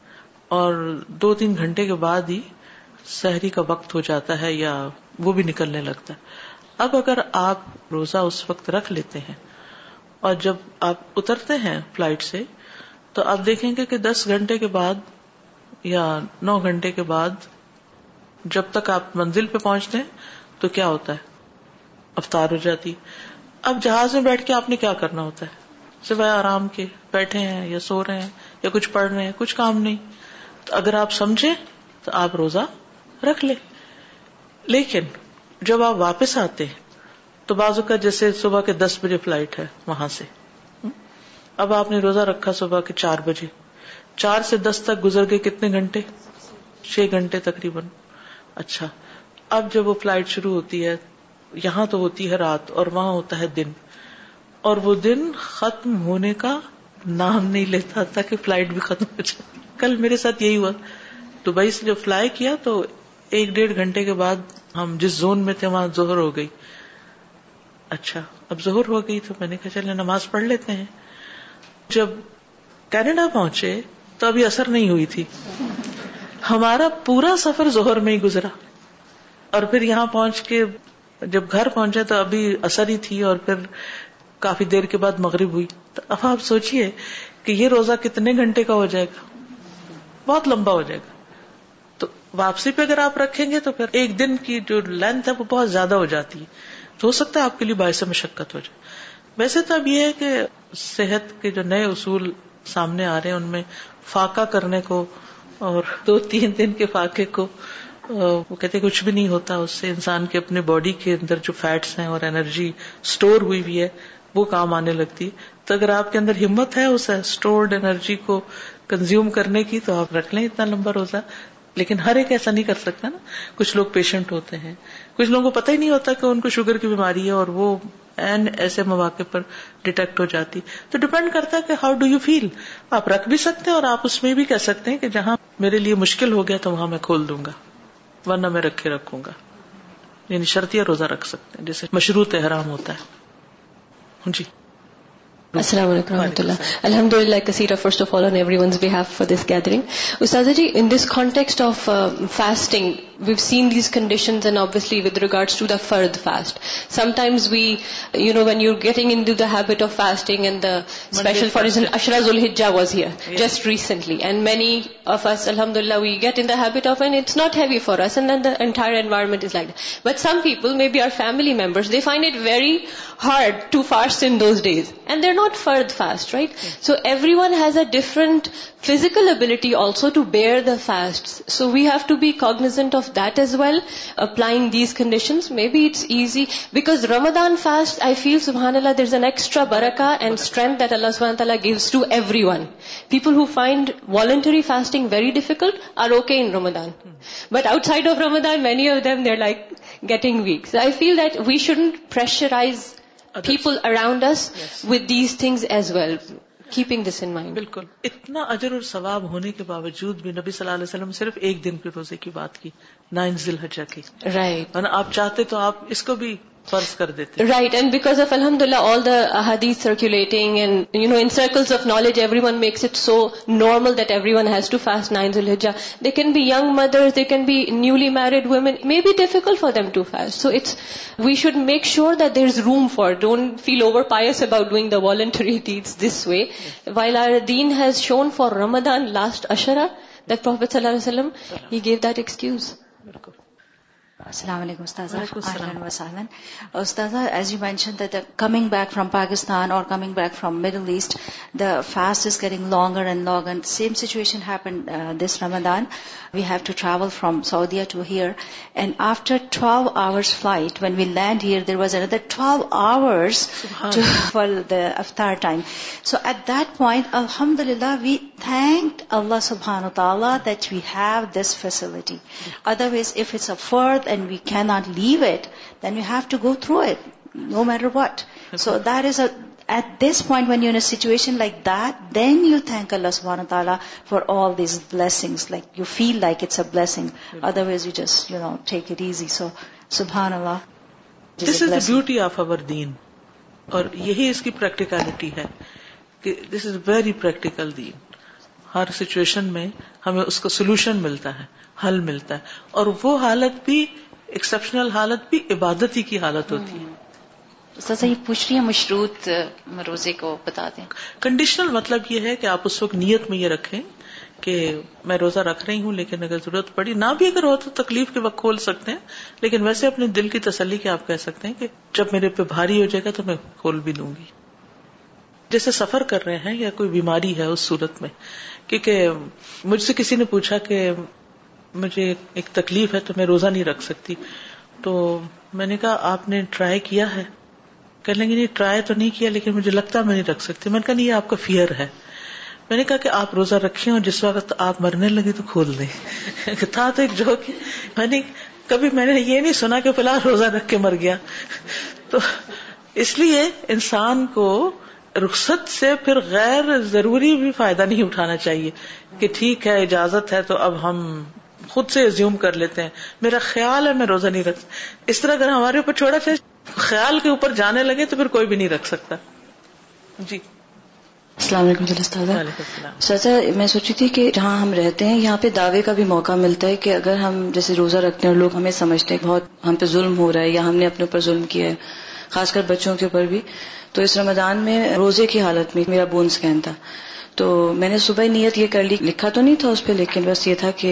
A: اور دو تین گھنٹے کے بعد ہی سحری کا وقت ہو جاتا ہے یا وہ بھی نکلنے لگتا ہے اب اگر آپ روزہ اس وقت رکھ لیتے ہیں اور جب آپ اترتے ہیں فلائٹ سے تو آپ دیکھیں گے کہ دس گھنٹے کے بعد یا نو گھنٹے کے بعد جب تک آپ منزل پہ پہنچتے ہیں تو کیا ہوتا ہے افطار ہو جاتی اب جہاز میں بیٹھ کے آپ نے کیا کرنا ہوتا ہے سوائے آرام کے بیٹھے ہیں یا سو رہے ہیں یا کچھ پڑھ رہے ہیں کچھ کام نہیں تو اگر آپ سمجھے تو آپ روزہ رکھ لے لیکن جب آپ واپس آتے تو بازو کا جیسے صبح کے دس بجے فلائٹ ہے وہاں سے اب آپ نے روزہ رکھا صبح کے چار بجے چار سے دس تک گزر گئے کتنے گھنٹے چھ گھنٹے تقریباً اچھا اب جب وہ فلائٹ شروع ہوتی ہے یہاں تو ہوتی ہے رات اور وہاں ہوتا ہے دن اور وہ دن ختم ہونے کا نام نہیں لیتا تاکہ فلائٹ بھی ختم ہو جائے کل میرے ساتھ یہی ہوا دبئی سے جب فلائی کیا تو ایک ڈیڑھ گھنٹے کے بعد ہم جس زون میں تھے وہاں زہر ہو گئی اچھا اب زہر ہو گئی تو میں نے کہا چلے نماز پڑھ لیتے ہیں جب کینیڈا پہنچے تو ابھی اثر نہیں ہوئی تھی ہمارا پورا سفر زہر میں ہی گزرا اور پھر یہاں پہنچ کے جب گھر پہنچے تو ابھی اثر ہی تھی اور پھر کافی دیر کے بعد مغرب ہوئی تو اب آپ سوچیے کہ یہ روزہ کتنے گھنٹے کا ہو جائے گا بہت لمبا ہو جائے گا واپسی پہ اگر آپ رکھیں گے تو پھر ایک دن کی جو لینتھ ہے وہ بہت زیادہ ہو جاتی ہے تو ہو سکتا ہے آپ کے لیے باعث مشقت ہو جائے ویسے تو اب یہ ہے کہ صحت کے جو نئے اصول سامنے آ رہے ہیں ان میں فاقا کرنے کو اور دو تین دن کے فاقے کو وہ کہتے کچھ بھی نہیں ہوتا اس سے انسان کے اپنے باڈی کے اندر جو فیٹس ہیں اور انرجی اسٹور ہوئی بھی ہے وہ کام آنے لگتی ہے تو اگر آپ کے اندر ہمت ہے اس اسٹورڈ انرجی کو کنزیوم کرنے کی تو آپ رکھ لیں اتنا لمبا روزہ لیکن ہر ایک ایسا نہیں کر سکتا نا کچھ لوگ پیشنٹ ہوتے ہیں کچھ لوگوں کو پتہ ہی نہیں ہوتا کہ ان کو شوگر کی بیماری ہے اور وہ این ایسے مواقع پر ڈیٹیکٹ ہو جاتی تو ڈیپینڈ کرتا ہے کہ ہاؤ ڈو یو فیل آپ رکھ بھی سکتے ہیں اور آپ اس میں بھی کہہ سکتے ہیں کہ جہاں میرے لیے مشکل ہو گیا تو وہاں میں کھول دوں گا ورنہ میں رکھے رکھوں گا یعنی شرط یا روزہ رکھ سکتے ہیں جیسے مشروط احرام ہوتا ہے ہاں جی
I: السلام علیکم ورحمۃ اللہ الحمد للہ کثیر first of all on every we have for this gathering استاذہ ji in this context of fasting we've seen these conditions and obviously with regards to the فرد fast some times we you know when you getting in the habit of fasting and the special for اشراز ال ہجا was just recently and many of us الحمد للہ we get in the habit of and it's not heavy for us and the entire environment is like but some people may be are family members they find it very hard to fast in those days and they are not فرد fast right so every one has a different physical ability also to bear the fast so we have to be cognizant of that as well applying these conditions may be it's easy because Ramadan fast I feel سہان اللہ there is an extra برکا and strength that اللہ سبحان اللہ gives to every one people who find voluntary fasting very difficult are okay in Ramadan but outside of Ramadan well them they're like getting weak I feel they should familiarise people around us with these things as well keeping this in mind
A: بالکل اتنا اجر اور ثواب ہونے کے باوجود بھی نبی صلی اللہ علیہ وسلم صرف ایک دن کے روزے کی بات کی نائن ذیل حجا کی
I: رائٹ right.
A: آپ چاہتے تو آپ اس کو بھی فرض کر دیتے
I: رائٹ اینڈ بیکاز آف الحمد للہ all the حادیز circulating and you know in circles of knowledge every one makes it so normal that every one has to fast nine الحجا they can be young mother they can be newly married women may be difficult for them to fast so it's we should make sure that there is room for don't feel over pious about doing the voluntary deeds this way while our then has shown for Ramadan last اشرا that prophet صلی اللہ علیہ وسلم he gave that excuse بالکل
B: السلام علیکم استاذ استاذ back from Pakistan or coming back from Middle East the fast is getting longer and long same situation happen this Ramadan we have to travel from Saudia to here and after twelve hours flight when we land here there was under twelve hours for the افطار time so at that point الحمد للہ we thank اللہ سبحان و تعالیٰ that we have this facility otherwise if it's a فرد we can not leave it then you have to go through it no matter what so this it this point when you اچن like that then you thank Allah سبحان و تعالیٰ for all these blessing like you feel like it's a blessing otherwise you just you know take it easy so
A: سبحانوا this is the beauty of اوین اور یہی اس کی practicality ہے کہ this is a very practical دین ہر situation میں ہمیں اس کا سولوشن ملتا ہے حل ملتا ہے اور وہ حالت بھی ایکسپشنل حالت بھی عبادتی کی حالت ہوتی ہے
C: پوچھ رہی ہے مشروط روزے کو بتا دیں
A: کنڈیشنل مطلب یہ ہے کہ آپ اس وقت نیت میں یہ رکھیں کہ میں روزہ رکھ رہی ہوں لیکن اگر ضرورت پڑی نہ بھی اگر ہو تو تکلیف کے وقت کھول سکتے ہیں لیکن ویسے اپنے دل کی تسلی کے آپ کہہ سکتے ہیں کہ جب میرے پہ بھاری ہو جائے گا تو میں کھول بھی دوں گی جیسے سفر کر رہے ہیں یا کوئی بیماری ہے اس صورت میں کیونکہ مجھ سے کسی نے پوچھا کہ مجھے ایک تکلیف ہے تو میں روزہ نہیں رکھ سکتی تو میں نے کہا آپ نے ٹرائی کیا ہے کہ مجھے لگتا میں نہیں رکھ سکتی میں نے کہا نہیں یہ آپ کا فیئر ہے میں نے کہا کہ آپ روزہ رکھیں اور جس وقت آپ مرنے لگے تو کھول دیں (laughs) تھا تو ایک جو کبھی میں نے یہ نہیں سنا کہ فی الحال روزہ رکھ کے مر گیا (laughs) تو اس لیے انسان کو رخصت سے پھر غیر ضروری بھی فائدہ نہیں اٹھانا چاہیے کہ ٹھیک ہے اجازت ہے تو اب ہم خود سے زیوم کر لیتے ہیں میرا خیال ہے میں روزہ نہیں رکھ اس طرح اگر ہمارے اوپر چھوڑا پھر خیال کے اوپر جانے لگے تو پھر کوئی بھی نہیں رکھ سکتا جی
I: السلام علیکم جی و میں سوچی تھی کہ جہاں ہم رہتے ہیں یہاں پہ دعوے کا بھی موقع ملتا ہے کہ اگر ہم جیسے روزہ رکھتے ہیں اور لوگ ہمیں سمجھتے ہیں بہت ہم پہ ظلم ہو رہا ہے یا ہم نے اپنے اوپر ظلم کیا ہے خاص کر بچوں کے اوپر بھی تو اس رمضان میں روزے کی حالت میں میرا بون سکین تھا
J: تو میں نے صبح نیت یہ کر لی لکھا تو نہیں تھا اس پہ لیکن بس یہ تھا کہ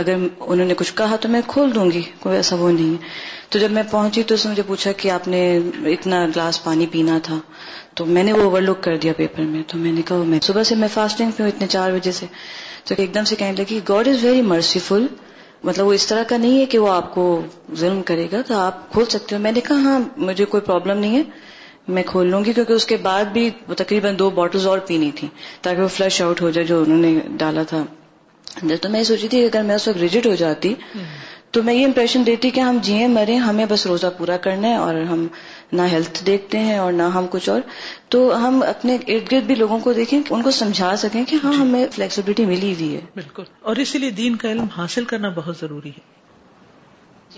J: اگر انہوں نے کچھ کہا تو میں کھول دوں گی کوئی ایسا وہ نہیں تو جب میں پہنچی تو اس نے مجھے پوچھا کہ آپ نے اتنا گلاس پانی پینا تھا تو میں نے وہ اوور لک کر دیا پیپر میں تو میں نے کہا میں صبح سے میں فاسٹنگ پہ ہوں اتنے چار بجے سے تو ایک دم سے کہنے لگی گاڈ از ویری مرسیفل مطلب وہ اس طرح کا نہیں ہے کہ وہ آپ کو ظلم کرے گا تو آپ کھول سکتے ہو میں نے کہا ہاں مجھے کوئی پرابلم نہیں ہے میں کھول لوں گی کیونکہ اس کے بعد بھی تقریباً دو بوٹلز اور پینی تھی تاکہ وہ فلش آؤٹ ہو جائے جو انہوں نے ڈالا تھا اندر تو میں یہ سوچی تھی کہ اگر میں اس وقت ریجٹ ہو جاتی تو میں یہ امپریشن دیتی کہ ہم جیے مرے ہمیں بس روزہ پورا کرنا ہے اور ہم نہ ہیلتھ دیکھتے ہیں اور نہ ہم کچھ اور تو ہم اپنے ارد گرد بھی لوگوں کو دیکھیں ان کو سمجھا سکیں کہ ہاں جی۔ ہمیں فلیکسیبلٹی ملی ہوئی ہے
A: بالکل اور اسی لیے دین کا علم حاصل کرنا بہت ضروری ہے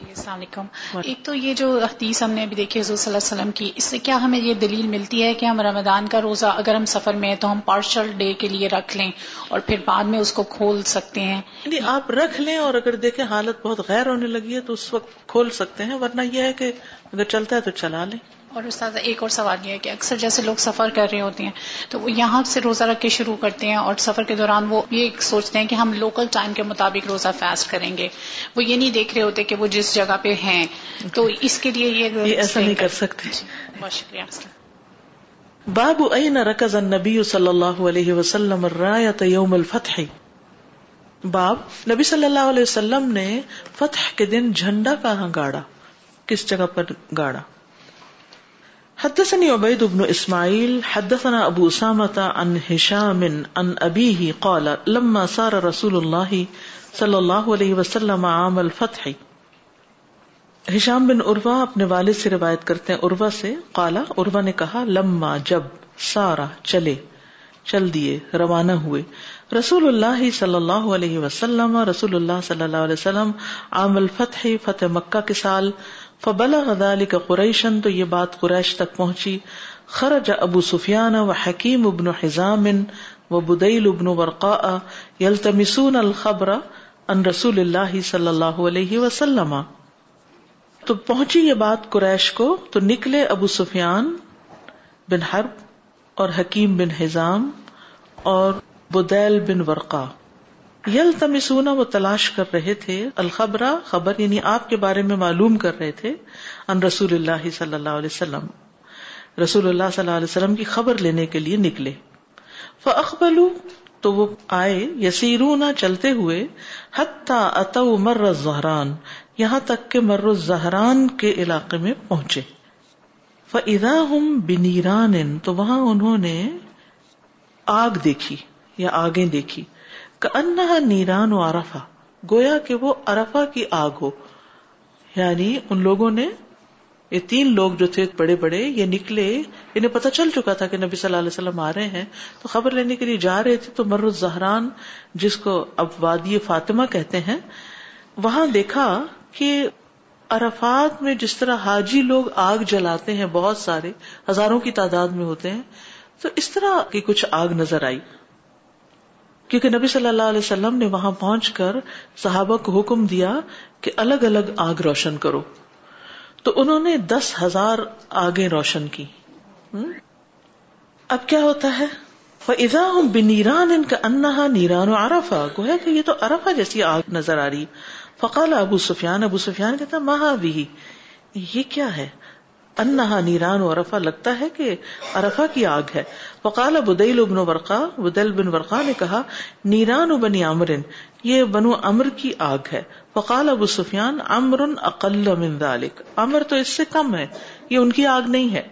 K: جی السلام علیکم ایک تو یہ جو حدیث ہم نے ابھی دیکھی حضور صلی اللہ علیہ وسلم کی اس سے کیا ہمیں یہ دلیل ملتی ہے کہ ہم رمضان کا روزہ اگر ہم سفر میں ہیں تو ہم پارشل ڈے کے لیے رکھ لیں اور پھر بعد میں اس کو کھول سکتے ہیں
A: یعنی آپ رکھ لیں اور اگر دیکھیں حالت بہت غیر ہونے لگی ہے تو اس وقت کھول سکتے ہیں ورنہ یہ ہے کہ اگر چلتا ہے تو چلا لیں
K: اور استاد ایک اور سوال یہ ہے کہ اکثر جیسے لوگ سفر کر رہے ہوتے ہیں تو وہ یہاں سے روزہ رکھ کے شروع کرتے ہیں اور سفر کے دوران وہ یہ سوچتے ہیں کہ ہم لوکل ٹائم کے مطابق روزہ فیسٹ کریں گے وہ یہ نہیں دیکھ رہے ہوتے کہ وہ جس جگہ پہ ہیں تو اس کے لیے یہ
A: ایسا نہیں کر سکتے
K: جی، بہت شکریہ
A: باب این رکز النبی صلی اللہ علیہ وسلم الرایت یوم الفتح باب نبی صلی اللہ علیہ وسلم نے فتح کے دن جھنڈا کہاں گاڑا کس جگہ پر گاڑا حدثني عبيد بن اسماعيل حدثنا ابو عن عن هشام ابيه قال لما صار رسول الله صلی اللہ علیہ اپنے والد سے روایت کرتے ہیں عروا سے قالع اروا نے کہا لما جب سارا چلے چل دیے روانہ ہوئے رسول اللہ صلی اللہ علیہ وسلم رسول اللہ صلی اللہ علیہ وسلم عام الفتح فتح مکہ کے سال فبلا غزال کا قریشن تو یہ بات قریش تک پہنچی خرج ابو سفیان و حکیم ابن و بدیل ابن ورقا یلتمسون الخبر ان رسول اللہ صلی اللہ علیہ وسلم تو پہنچی یہ بات قریش کو تو نکلے ابو سفیان بن حرب اور حکیم بن حزام اور بدیل بن ورقا یل تمسونا وہ تلاش کر رہے تھے الخبرا خبر یعنی آپ کے بارے میں معلوم کر رہے تھے ان رسول اللہ صلی اللہ علیہ وسلم رسول اللہ صلی اللہ علیہ وسلم کی خبر لینے کے لیے نکلے فخبل تو وہ آئے یسیرونا نہ چلتے ہوئے حتی اتو مر زہران یہاں تک کہ مر زہران کے علاقے میں پہنچے ف ہم ہوں تو وہاں انہوں نے آگ دیکھی یا آگے دیکھی انا نیران و ارفا گویا کہ وہ ارفا کی آگ ہو یعنی ان لوگوں نے یہ تین لوگ جو تھے بڑے بڑے یہ نکلے انہیں پتہ چل چکا تھا کہ نبی صلی اللہ علیہ وسلم آ رہے ہیں تو خبر لینے کے لیے جا رہے تھے تو مر زہران جس کو اب وادی فاطمہ کہتے ہیں وہاں دیکھا کہ عرفات میں جس طرح حاجی لوگ آگ جلاتے ہیں بہت سارے ہزاروں کی تعداد میں ہوتے ہیں تو اس طرح کی کچھ آگ نظر آئی کیونکہ نبی صلی اللہ علیہ وسلم نے وہاں پہنچ کر صحابہ کو حکم دیا کہ الگ الگ آگ روشن کرو تو انہوں نے دس ہزار آگے روشن کی اب کیا ہوتا ہے فضا ان کا نیران و ارفا کو ہے کہ یہ تو ارفا جیسی آگ نظر آ رہی فقال ابو سفیان ابو سفیان کہتا مہا بھی یہ کیا ہے انہا نیران و ارفا لگتا ہے کہ ارفا کی آگ ہے وقال بدیل ابن ورقا بدل بن ورقا نے کہا نیران بنی عمرن یہ بنو امر کی آگ ہے وقال ابو سفیان امر اقل من ذلك امر تو اس سے کم ہے یہ ان کی آگ نہیں ہے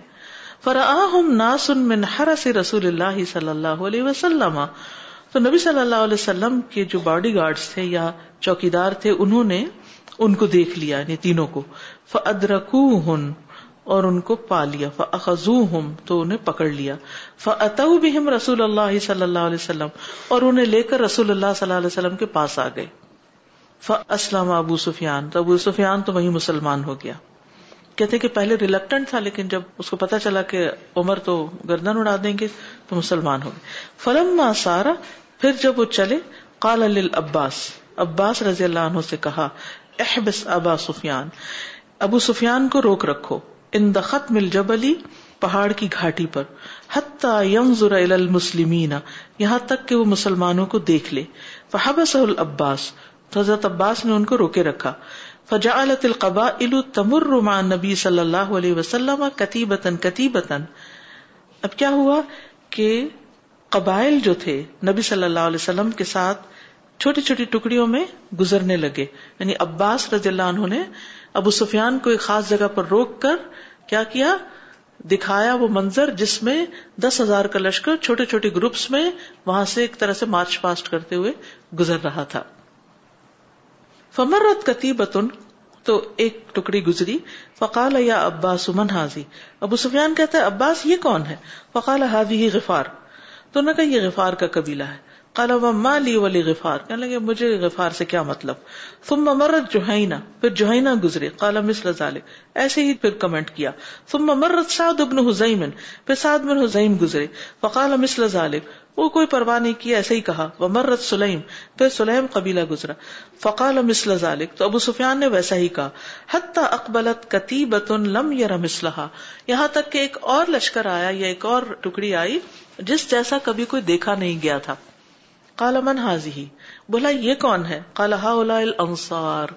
A: فرآہم ناس من حرس رسول اللہ صلی اللہ علیہ وسلم تو نبی صلی اللہ علیہ وسلم کے جو باڈی گارڈز تھے یا چوکیدار تھے انہوں نے ان کو دیکھ لیا یعنی تینوں کو فدرکو اور ان کو پا لیا فضو ہم تو انہیں پکڑ لیا فت بھی ہم رسول اللہ صلی اللہ علیہ وسلم اور انہیں لے کر رسول اللہ صلی اللہ علیہ وسلم کے پاس آ گئے ابو سفیان تو ابو سفیان تو وہی مسلمان ہو گیا کہتے کہ پہلے ریلکٹنٹ تھا لیکن جب اس کو پتا چلا کہ عمر تو گردن اڑا دیں گے تو مسلمان ہو گئے فلم سارا پھر جب وہ چلے کال عباس عباس رضی اللہ عنہ سے کہا احبس ابا سفیان ابو سفیان کو روک رکھو ان دخت مل جب علی پہاڑ کی گھاٹی پر المسلمین یہاں تک کہ وہ مسلمانوں کو دیکھ لے سہل عباس حضرت عباس نے ان کو روکے رکھا تمر رومان نبی صلی اللہ علیہ وسلم کتی بتن اب کیا ہوا کہ قبائل جو تھے نبی صلی اللہ علیہ وسلم کے ساتھ چھوٹی چھوٹی ٹکڑیوں میں گزرنے لگے یعنی عباس رضی اللہ انہوں نے ابو سفیان کو ایک خاص جگہ پر روک کر کیا کیا دکھایا وہ منظر جس میں دس ہزار کا لشکر چھوٹے چھوٹے گروپس میں وہاں سے ایک طرح سے مارچ پاسٹ کرتے ہوئے گزر رہا تھا فمرت کتیبتن کتی بتن تو ایک ٹکڑی گزری فقال یا عباس من حاضی ابو سفیان کہتا ہے عباس یہ کون ہے فقال حاضی غفار تو نہ کہ یہ غفار کا قبیلہ ہے کالا لی ولی غفار کہنے لگے مجھے غفار سے کیا مطلب ثم مرت جوہینا پھر جوہینا گزرے کالا مثل ذالک ایسے ہی پھر کمنٹ کیا ثم مرت سعد ابن حزیم پھر سعد بن حزیم گزرے فقال مثل ذالک وہ کوئی پرواہ نہیں کیا ایسے ہی کہا وہ مرت سلیم پھر سلیم قبیلہ گزرا فقال مثل ذالک تو ابو سفیان نے ویسا ہی کہا حتی اقبلت کتیبت لم یر مثلہ یہاں تک کہ ایک اور لشکر آیا یا ایک اور ٹکڑی آئی جس جیسا کبھی کوئی دیکھا نہیں گیا تھا کالا من حاضی بولا یہ کون ہے کالا اللہ انسار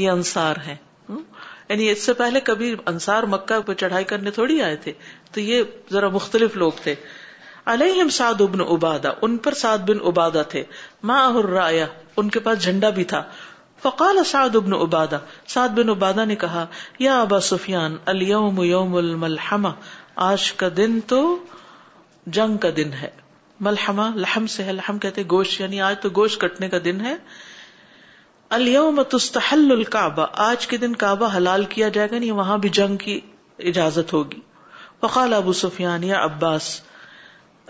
A: یہ انصار ہے یعنی اس سے پہلے کبھی انصار مکہ پہ چڑھائی کرنے تھوڑی آئے تھے تو یہ ذرا مختلف لوگ تھے سعد ابادا ان پر سعد بن ابادا تھے ماں رایا ان کے پاس جھنڈا بھی تھا فقال سعد ابن ابادا سعد بن ابادا نے کہا یا ابا سفیان یوم الملحما آج کا دن تو جنگ کا دن ہے ملحمہ لحم سے ہے لحم کہتے گوشت یعنی آج تو گوشت کٹنے کا دن ہے الیوم تستحل الکعبہ آج کے دن کعبہ حلال کیا جائے گا یعنی وہاں بھی جنگ کی اجازت ہوگی وقال ابو سفیان یا عباس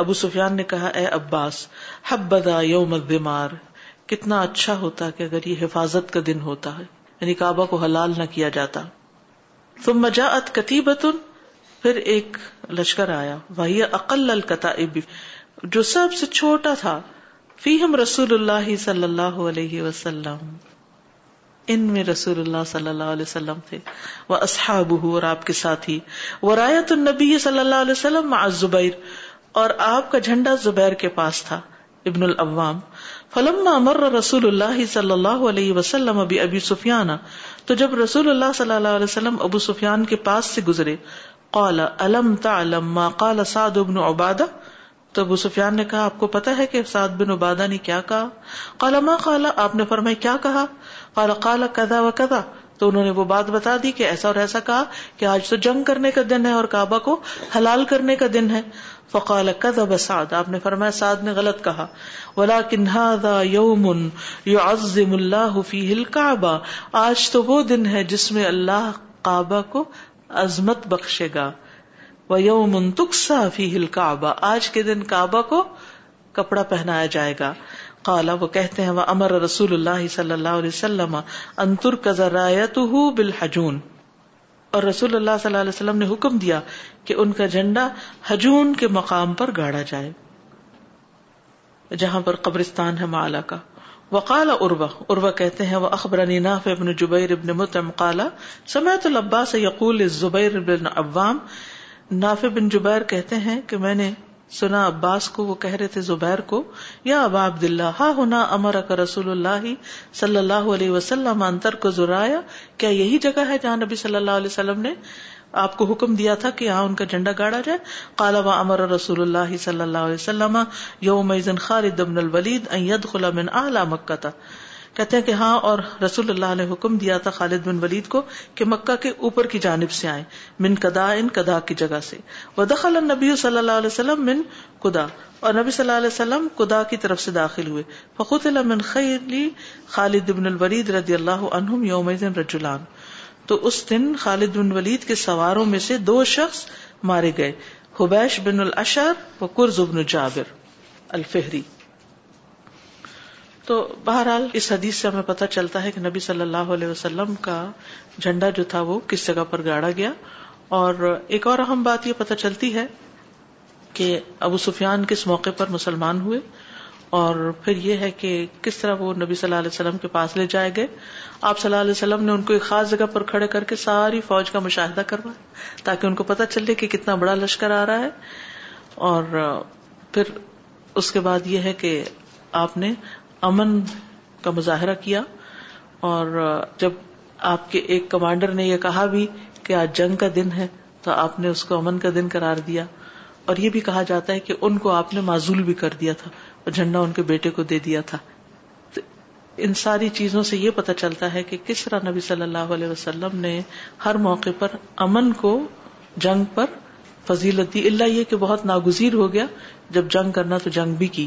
A: ابو سفیان نے کہا اے عباس حبدا یوم الدمار کتنا اچھا ہوتا کہ اگر یہ حفاظت کا دن ہوتا ہے یعنی کعبہ کو حلال نہ کیا جاتا ثم جاءت کتیبتن پھر ایک لشکر آیا وہی اقل القتائب جو سب سے چھوٹا تھا فیہم رسول اللہ صلی اللہ علیہ وسلم ان میں رسول اللہ صلی اللہ علیہ وسلم تھے وہ اصحاب اور آپ کے ساتھی وہ رایت النبی صلی اللہ علیہ وسلم زبیر اور آپ کا جھنڈا زبیر کے پاس تھا ابن العوام فلما امر رسول اللہ صلی اللہ علیہ وسلم ابی ابی سفیان تو جب رسول اللہ صلی اللہ علیہ وسلم ابو سفیان کے پاس سے گزرے قال الم تعلم ما قال سعد ابن عبادہ تو ابو سفیان نے کہا آپ کو پتا ہے کہ سعد بن عبادہ نے کیا کہا کالا کالا آپ نے فرمایا کہا کالا کالا کدا و کدا تو انہوں نے وہ بات بتا دی کہ ایسا اور ایسا کہا کہ آج تو جنگ کرنے کا دن ہے اور کعبہ کو حلال کرنے کا دن ہے فقال كذب سعد آپ نے فرمایا سعد نے غلط کہا ولكن هذا يوم يعظم الله فيه از آج تو وہ دن ہے جس میں اللہ کعبہ کو عظمت بخشے گا وہ یوم تکسا فی ہل کعبہ آج کے دن کعبہ کو کپڑا پہنایا جائے گا کالا وہ کہتے ہیں وہ امر رسول اللہ صلی اللہ علیہ وسلم انتر کزرایت بالحجون اور رسول اللہ صلی اللہ علیہ وسلم نے حکم دیا کہ ان کا جھنڈا ہجون کے مقام پر گاڑا جائے جہاں پر قبرستان ہے مالا کا وقال اروا اروا کہتے ہیں وہ اخبر ناف ابن جبیر ابن متم کالا سمیت العباس یقول زبیر ابن عوام بن جبیر کہتے ہیں کہ میں نے سنا عباس کو وہ کہہ رہے تھے زبیر کو یا ابا عبد اللہ ہا ہونا امر اکا رسول اللہ صلی اللہ علیہ وسلم انتر کو زرایا کیا یہی جگہ ہے جہاں نبی صلی اللہ علیہ وسلم نے آپ کو حکم دیا تھا کہ یہاں ان کا جھنڈا گاڑا جائے کالا و امر رسول اللہ صلی اللہ علیہ وسلم یوم خالد من اعلی مکہ تھا کہتے ہیں کہ ہاں اور رسول اللہ نے حکم دیا تھا خالد بن ولید کو کہ مکہ کے اوپر کی جانب سے آئے من کدا ان کدا کی جگہ سے نبی صلی اللہ علیہ وسلم کی طرف سے داخل ہوئے من خیلی خالد بن الولید رضی اللہ عنہ یوم رجلان تو اس دن خالد بن ولید کے سواروں میں سے دو شخص مارے گئے حبیش بن الشر اور قرض جابر الفہری تو بہرحال اس حدیث سے ہمیں پتہ چلتا ہے کہ نبی صلی اللہ علیہ وسلم کا جھنڈا جو تھا وہ کس جگہ پر گاڑا گیا اور ایک اور اہم بات یہ پتہ چلتی ہے کہ ابو سفیان کس موقع پر مسلمان ہوئے اور پھر یہ ہے کہ کس طرح وہ نبی صلی اللہ علیہ وسلم کے پاس لے جائے گئے آپ صلی اللہ علیہ وسلم نے ان کو ایک خاص جگہ پر کھڑے کر کے ساری فوج کا مشاہدہ کروا تاکہ ان کو پتہ چلے کہ کتنا بڑا لشکر آ رہا ہے اور پھر اس کے بعد یہ ہے کہ آپ نے امن کا مظاہرہ کیا اور جب آپ کے ایک کمانڈر نے یہ کہا بھی کہ آج جنگ کا دن ہے تو آپ نے اس کو امن کا دن قرار دیا اور یہ بھی کہا جاتا ہے کہ ان کو آپ نے معذول بھی کر دیا تھا اور جھنڈا ان کے بیٹے کو دے دیا تھا ان ساری چیزوں سے یہ پتہ چلتا ہے کہ کس طرح نبی صلی اللہ علیہ وسلم نے ہر موقع پر امن کو جنگ پر فضیلت دی اللہ یہ کہ بہت ناگزیر ہو گیا جب جنگ کرنا تو جنگ بھی کی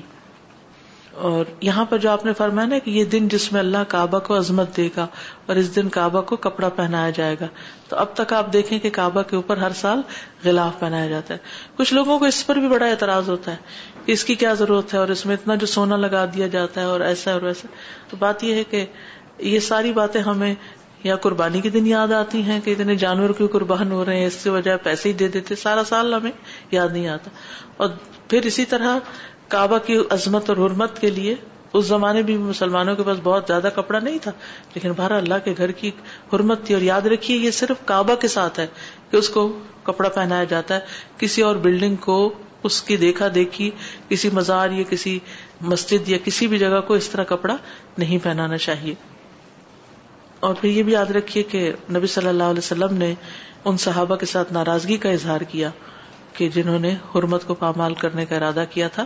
A: اور یہاں پر جو آپ نے فرمایا نا کہ یہ دن جس میں اللہ کعبہ کو عظمت دے گا اور اس دن کعبہ کو کپڑا پہنایا جائے گا تو اب تک آپ دیکھیں کہ کعبہ کے اوپر ہر سال غلاف پہنایا جاتا ہے کچھ لوگوں کو اس پر بھی بڑا اعتراض ہوتا ہے کہ اس کی کیا ضرورت ہے اور اس میں اتنا جو سونا لگا دیا جاتا ہے اور ایسا اور ویسا تو بات یہ ہے کہ یہ ساری باتیں ہمیں یا قربانی کے دن یاد آتی ہیں کہ اتنے جانور کیوں قربان ہو رہے ہیں اس سے وجہ پیسے ہی دے دیتے سارا سال ہمیں یاد نہیں آتا اور پھر اسی طرح کعبہ کی عظمت اور حرمت کے لیے اس زمانے بھی مسلمانوں کے پاس بہت زیادہ کپڑا نہیں تھا لیکن بہر اللہ کے گھر کی حرمت تھی اور یاد رکھیے یہ صرف کعبہ کے ساتھ ہے کہ اس کو کپڑا پہنایا جاتا ہے کسی اور بلڈنگ کو اس کی دیکھا دیکھی کسی مزار یا کسی مسجد یا کسی بھی جگہ کو اس طرح کپڑا نہیں پہنانا چاہیے اور پھر یہ بھی یاد رکھیے کہ نبی صلی اللہ علیہ وسلم نے ان صحابہ کے ساتھ ناراضگی کا اظہار کیا کہ جنہوں نے حرمت کو پامال کرنے کا ارادہ کیا تھا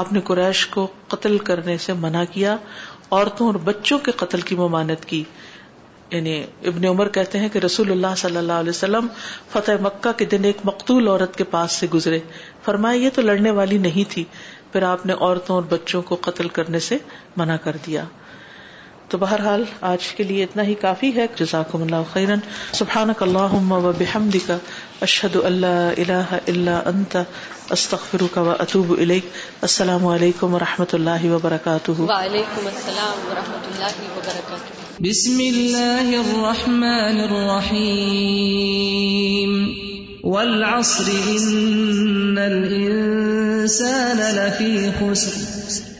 A: آپ نے قریش کو قتل کرنے سے منع کیا عورتوں اور بچوں کے قتل کی ممانت کی یعنی ابن عمر کہتے ہیں کہ رسول اللہ اللہ صلی علیہ وسلم فتح مکہ کے دن ایک مقتول عورت کے پاس سے گزرے فرمائے یہ تو لڑنے والی نہیں تھی پھر آپ نے عورتوں اور بچوں کو قتل کرنے سے منع کر دیا تو بہرحال آج کے لیے اتنا ہی کافی ہے جزاک اللہ خیرن سبحانک اللہم و بحمدک اشد اللہ اللہ اللہ انت استخر و اطوب علیک السلام علیکم و رحمۃ اللہ وبرکاتہ
I: وعلیکم السلام اللہ وبرکاتہ
L: بسم اللہ الرحمن الرحیم والعصر ان الانسان لفی خسر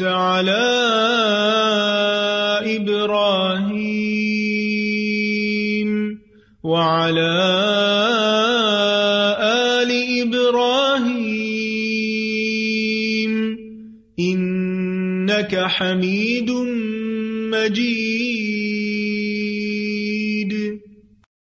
M: على